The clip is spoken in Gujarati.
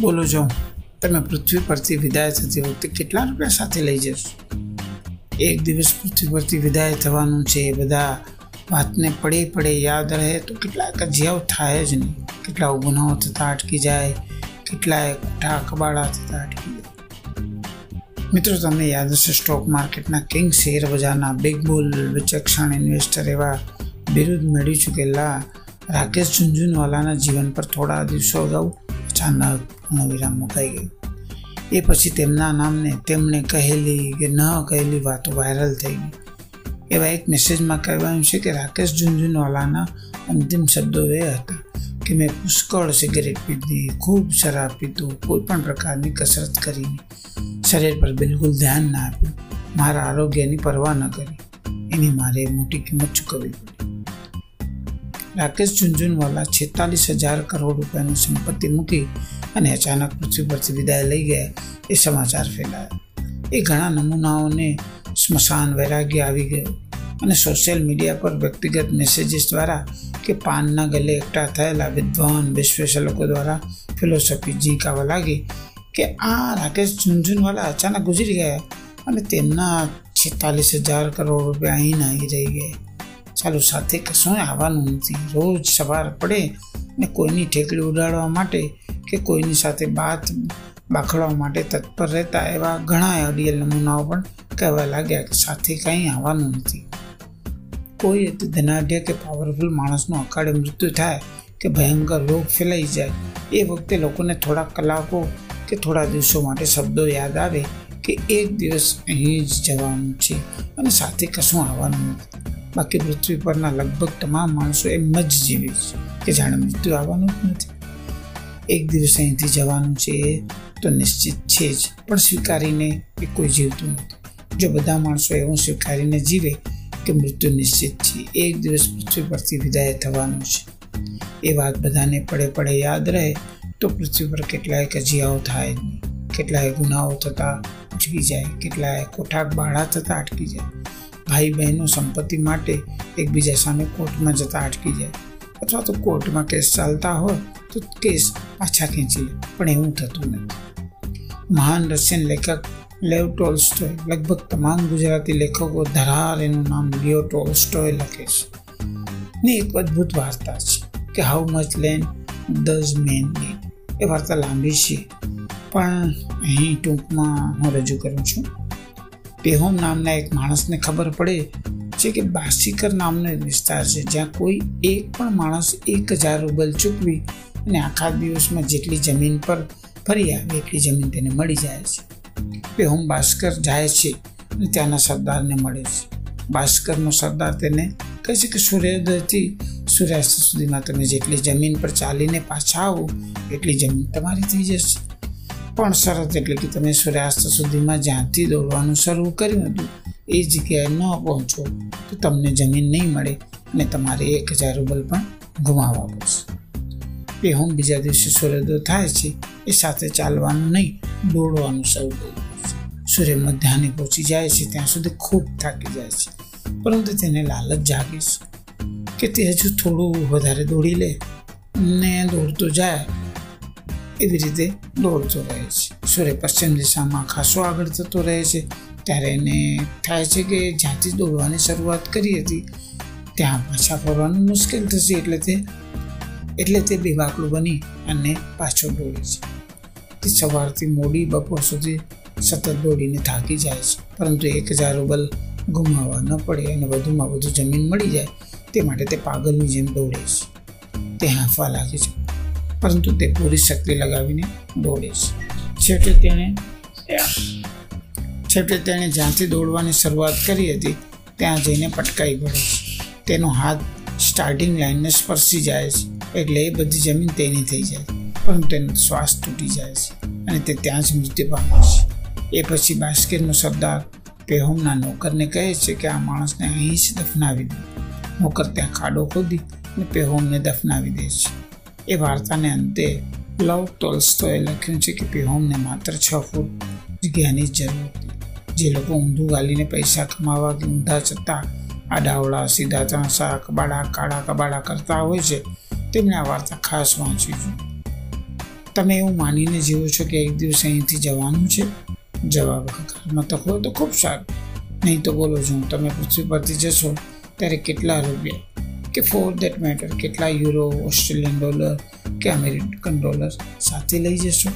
બોલો જો, તમે પૃથ્વી પરથી વિદાય થતી વખતે કેટલા રૂપિયા સાથે લઈ જશો? એક દિવસ પૃથ્વી પરથી વિદાય થવાનું છે એ બધા વાતને પડે પડે યાદ રહે તો કેટલાક કજિયાઓ થાય જ નહીં. કેટલા ગુનાઓ થતાં અટકી જાય, કેટલાય કુઠા કબાડા થતાં અટકી જાય. મિત્રો, તમને યાદ હશે સ્ટોક માર્કેટના કિંગ શેર બજારના બિગ બુલ વિચક્ષણ ઇન્વેસ્ટર એવા બિરુદ મેળવી ચૂકેલા રાકેશ ઝુંઝુનવાલાના જીવન પર થોડા દિવસો અગાઉ અચાનક પૂર્ણવિરામ મુકાઈ ગયું એ પછી તેમના નામને તેમણે કહેલી કે ન કહેલી વાતો વાયરલ થઈ ગઈ. એવા એક મેસેજમાં કહેવાયું છે કે રાકેશ ઝુંઝુનવાલાના અંતિમ શબ્દો એ હતા કે મેં પુષ્કળ સિગરેટ પીધી, ખૂબ શરાબ પીધું, કોઈ પણ પ્રકારની કસરત કરીને શરીર પર બિલકુલ ધ્યાન ના આપ્યું. મારા આરોગ્યની પરવા ન કરી. એની મારે મોટી કિંમત ચૂકવવી પડી. રાકેશ ઝુંઝુનવાલા છેતાલીસ હજાર કરોડ રૂપિયાની સંપત્તિ મૂકી અને અચાનક પૃથ્વી પરથી વિદાય લઈ ગયા એ સમાચાર ફેલાયા. એ ઘણા નમૂનાઓને સ્મશાન વૈરાગ્ય આવી ગયો અને સોશિયલ મીડિયા પર વ્યક્તિગત મેસેજીસ દ્વારા કે પાનના ગલે એકઠા થયેલા વિદ્વાન વિશ્વેષ દ્વારા ફિલોસોફી ઝીંકાવા લાગી કે આ રાકેશ ઝુંઝુનવાલા અચાનક ગુજરી ગયા અને તેમના છેતાલીસ હજાર કરોડ રૂપિયા અહીં અહીં રહી ગયા. ચાલો સાથે કશું આવવાનું નથી. રોજ સવાર પડે ને કોઈની ઠેકડી ઉડાડવા માટે કે કોઈની સાથે બાત બાખડવા માટે તત્પર રહેતા એવા ઘણા અડિયલ નમૂનાઓ પણ કહેવા લાગ્યા કે સાથે કંઈ આવવાનું નથી. કોઈ ધનાઢ્ય કે પાવરફુલ માણસનું અકાળે મૃત્યુ થાય કે ભયંકર રોગ ફેલાઈ જાય, એ વખતે લોકોને થોડા કલાકો કે થોડા દિવસો માટે શબ્દો યાદ આવે કે એક દિવસ અહીં જ જવાનું છે અને સાથે કશું આવવાનું નથી. બાકી પૃથ્વી પરના લગભગ તમામ માણસો એમ જ જીવે છે કે જાણે મૃત્યુ આવવાનું જ નથી. એક દિવસ અહીંથી જવાનું છે તો નિશ્ચિત છે જ, પણ સ્વીકારીને એ કોઈ જીવતું નથી. જો બધા માણસો એવું સ્વીકારીને જીવે કે મૃત્યુ નિશ્ચિત છે, એક દિવસ પૃથ્વી પરથી વિદાય થવાનું છે. એ વાત બધાને પડે પડે યાદ રહે તો પૃથ્વી પર કેટલાય કજિયાઓ થાય કેટલાય ગુનાઓ થતા અટકી જાય, કેટલાય કોઠાક બાળા થતા અટકી જાય. ભાઈ બહેનો સંપત્તિ માટે એકબીજા સામે કોર્ટમાં જતા અટકી જાય. અથવા તો કોર્ટમાં કેસ ચાલતા હોય તો કેસ પાછા ખેંચી લે, પણ એવું થતું નથી. મહાન રશિયન લેખક લેવ ટોલ્સ્ટોય લગભગ તમામ ગુજરાતી લેખકો ધરાર એનું નામ લિયો ટોલ્સ્ટોય લખે છે. ને એક અદ્ભુત વાર્તા છે કે how much land does man એ વાર્તા લાંબી છે, પણ અહીં ટૂંકમાં હું રજૂ કરું છું. પેહોમ નામના એક માણસને ખબર પડે છે કે બાસીકર નામનો એક વિસ્તાર છે, જ્યાં કોઈ એક પણ માણસ એક હજાર રૂબલ ચૂકવી અને આખા દિવસમાં જેટલી જમીન પર ફરી આવે, એટલી જમીન તેને મળી જાય છે. પેહોમ બાસ્કર જાય છે અને ત્યાંના સરદારને મળે છે. બાસ્કરનો સરદાર તેને કહે છે કે, સૂર્યોદયથી સૂર્યાસ્ત સુધીમાં તમે જેટલી જમીન પર ચાલીને પાછા આવો, એટલી જમીન તમારી થઈ જશે. પણ શરત એટલે કે તમે સૂર્યાસ્ત સુધીમાં જ્યાંથી દોડવાનું શરૂ કર્યું હતું, એ જગ્યાએ ન પહોંચો, તો તમને જમીન નહીં મળે અને તમારે એક હજાર રૂબલ પણ ગુમાવવા પડશે. એ હું બીજા દિવસે સૂર્યોદય થાય છે, એ સાથે ચાલવાનું નહીં, દોડવાનું શરૂ કર્યું સૂર્ય મધ્યાહને પહોંચી જાય છે, ત્યાં સુધી ખૂબ થાકી જાય છે, પરંતુ તેને લાલચ જાગે છે કે તે હજુ થોડું વધારે દોડી લે ને દોડતો જાય એવી રીતે દોડતો રહે છે. સૂર્ય પશ્ચિમ દિશામાં ખાસો આગળ થતો રહે છે. ત્યારે એને થાય છે કે જ્યાંથી દોડવાની શરૂઆત કરી હતી, ત્યાં પાછા ફરવાનું મુશ્કેલ થશે એટલે તે એટલે તે બેવાકલું બની અને પાછો દોડે છે. તે સવારથી મોડી બપોર સુધી સતત દોડીને થાકી જાય છે. પરંતુ એક હજાર રૂબલ ગુમાવવા ન પડે અને વધુમાં વધુ જમીન મળી જાય, તે માટે તે પાગલની જેમ દોડે છે. તે હાંફવા લાગે છે. પરંતુ તે પૂરી શક્તિ લગાવીને દોડે છે. છેવટે તેણે છેવટે તેણે જ્યાંથી દોડવાની શરૂઆત કરી હતી, ત્યાં જઈને પટકાઈ પડે છે. તેનો હાથ સ્ટાર્ટિંગ લાઇનને સ્પર્શી જાય છે. એટલે એ બધી જમીન તેની થઈ જાય. પરંતુ તેનો શ્વાસ તૂટી જાય છે અને તે ત્યાં જ મૃત્યુ પામે છે. એ પછી બાસ્કેટનો સરદાર પેહોમના નોકરને કહે છે કે આ માણસને અહીં જ દફનાવી દે. નોકર ત્યાં ખાડો ખોદી અને પેહોમને દફનાવી દે છે. એ વાર્તાને અંતે લવ ટોલ્સ્ટોએ લખ્યું છે કે પિહોમને માત્ર છ ફૂટ જગ્યાની જરૂર હતી. જે લોકો ઊંધું ગાલીને પૈસા કમાવા ઊંધા જતા આડાવડા સીધા ત્રાંસા કબાડા કાળા કબાડા કરતા હોય છે, તેમણે આ વાર્તા ખાસ વાંચવી જોઈએ તમે એવું માનીને જીવો છો કે એક દિવસ અહીંથી જવાનું છે? જવાબ હકારમાં તકો તો ખૂબ સારું. નહીં તો બોલો છું તમે પૃથ્વી પરથી જશો, ત્યારે કેટલા રૂપિયા? કે ફોર દેટ મેટર કેટલા યુરો ઓસ્ટ્રેલિયન ડોલર કે અમેરિકન ડોલર સાથે લઈ જશો?